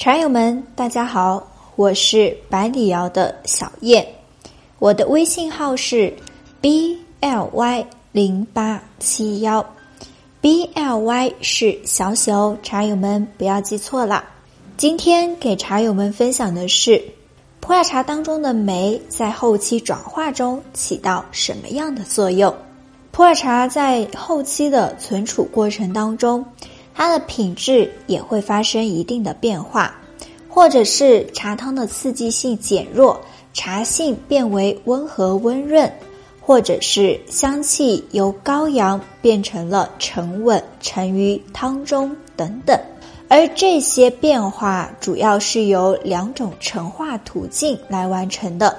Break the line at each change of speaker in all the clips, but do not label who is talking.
茶友们，大家好，我是百里瑶的小燕，我的微信号是 b l y 零八七幺，b l y 是小写哦，茶友们不要记错了。今天给茶友们分享的是普洱茶当中的酶在后期转化中起到什么样的作用？普洱茶在后期的存储过程当中。它的品质也会发生一定的变化，或者是茶汤的刺激性减弱，茶性变为温和温润，或者是香气由高扬变成了沉稳沉于汤中等等。而这些变化主要是由两种陈化途径来完成的。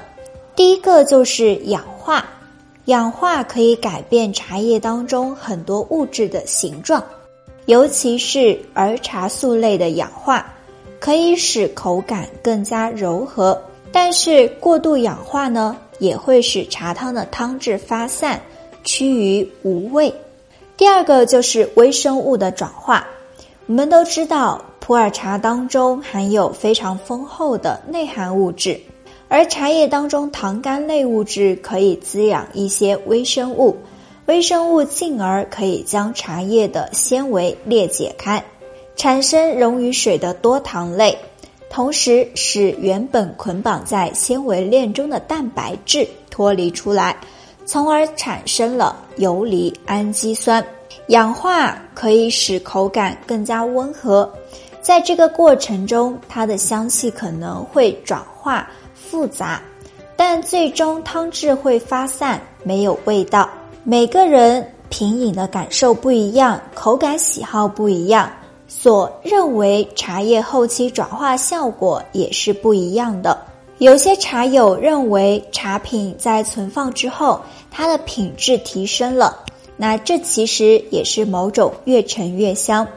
第一个就是氧化，氧化可以改变茶叶当中很多物质的形状。尤其是儿茶素类的氧化，可以使口感更加柔和。但是过度氧化呢，也会使茶汤的汤质发散，趋于无味。第二个就是微生物的转化。我们都知道，普洱茶当中含有非常丰厚的内含物质，而茶叶当中糖苷类物质可以滋养一些微生物。微生物进而可以将茶叶的纤维裂解开，产生溶于水的多糖类，同时使原本捆绑在纤维链中的蛋白质脱离出来，从而产生了游离氨基酸。氧化可以使口感更加温和，在这个过程中，它的香气可能会转化复杂，但最终汤质会发散，没有味道。每个人品饮的感受不一样，口感喜好不一样，所认为茶叶后期转化效果也是不一样的。有些茶友认为茶品在存放之后，它的品质提升了，那这其实也是某种越陈越香。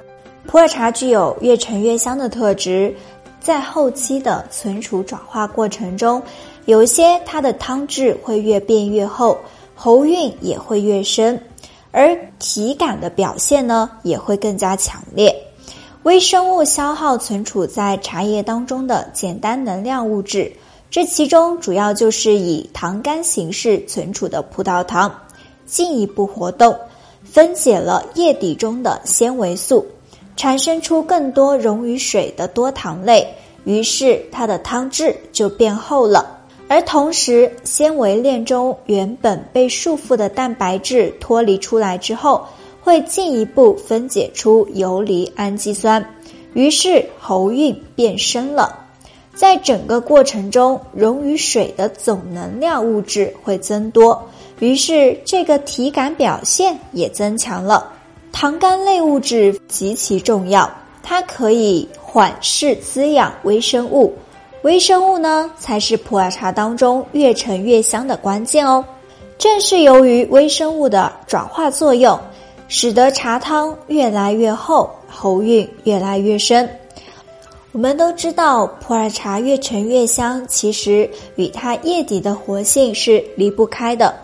普洱茶具有越陈越香的特质，在后期的存储转化过程中，有些它的汤质会越变越厚。喉韵也会越深，而体感的表现呢也会更加强烈。微生物消耗存储在茶叶当中的简单能量物质，这其中主要就是以糖苷形式存储的葡萄糖，进一步活动，分解了叶底中的纤维素，产生出更多溶于水的多糖类，于是它的汤质就变厚了。而同时，纤维链中原本被束缚的蛋白质脱离出来之后，会进一步分解出游离氨基酸，于是喉韵变深了。在整个过程中，溶于水的总能量物质会增多，于是这个体感表现也增强了。糖苷类物质极其重要，它可以缓释滋养微生物。微生物呢，才是普洱茶当中越陈越香的关键哦。正是由于微生物的转化作用，使得茶汤越来越厚，喉韵越来越深。我们都知道，普洱茶越陈越香，其实与它叶底的活性是离不开的，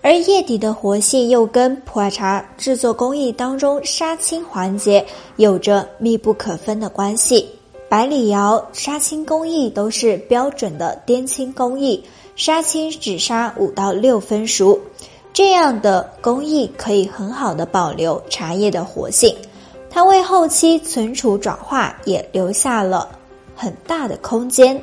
而叶底的活性又跟普洱茶制作工艺当中杀青环节有着密不可分的关系。百里窑杀青工艺都是标准的滇青工艺，杀青只杀五到六分熟，这样的工艺可以很好的保留茶叶的活性，它为后期存储转化也留下了很大的空间。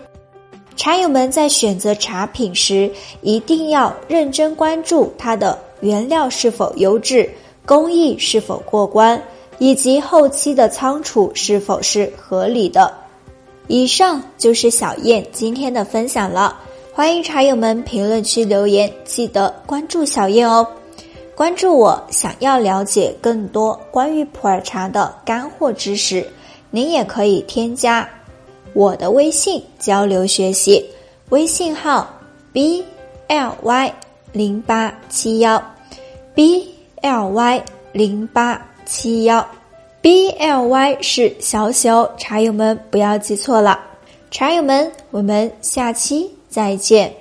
茶友们在选择茶品时，一定要认真关注它的原料是否优质，工艺是否过关。以及后期的仓储是否是合理的？以上就是小燕今天的分享了。欢迎茶友们评论区留言，记得关注小燕哦。关注我，想要了解更多关于普洱茶的干货知识，您也可以添加我的微信交流学习，微信号 b l y 零八七幺 b l y 零八。七幺，B L Y 是小小茶友们不要记错了，茶友们，我们下期再见。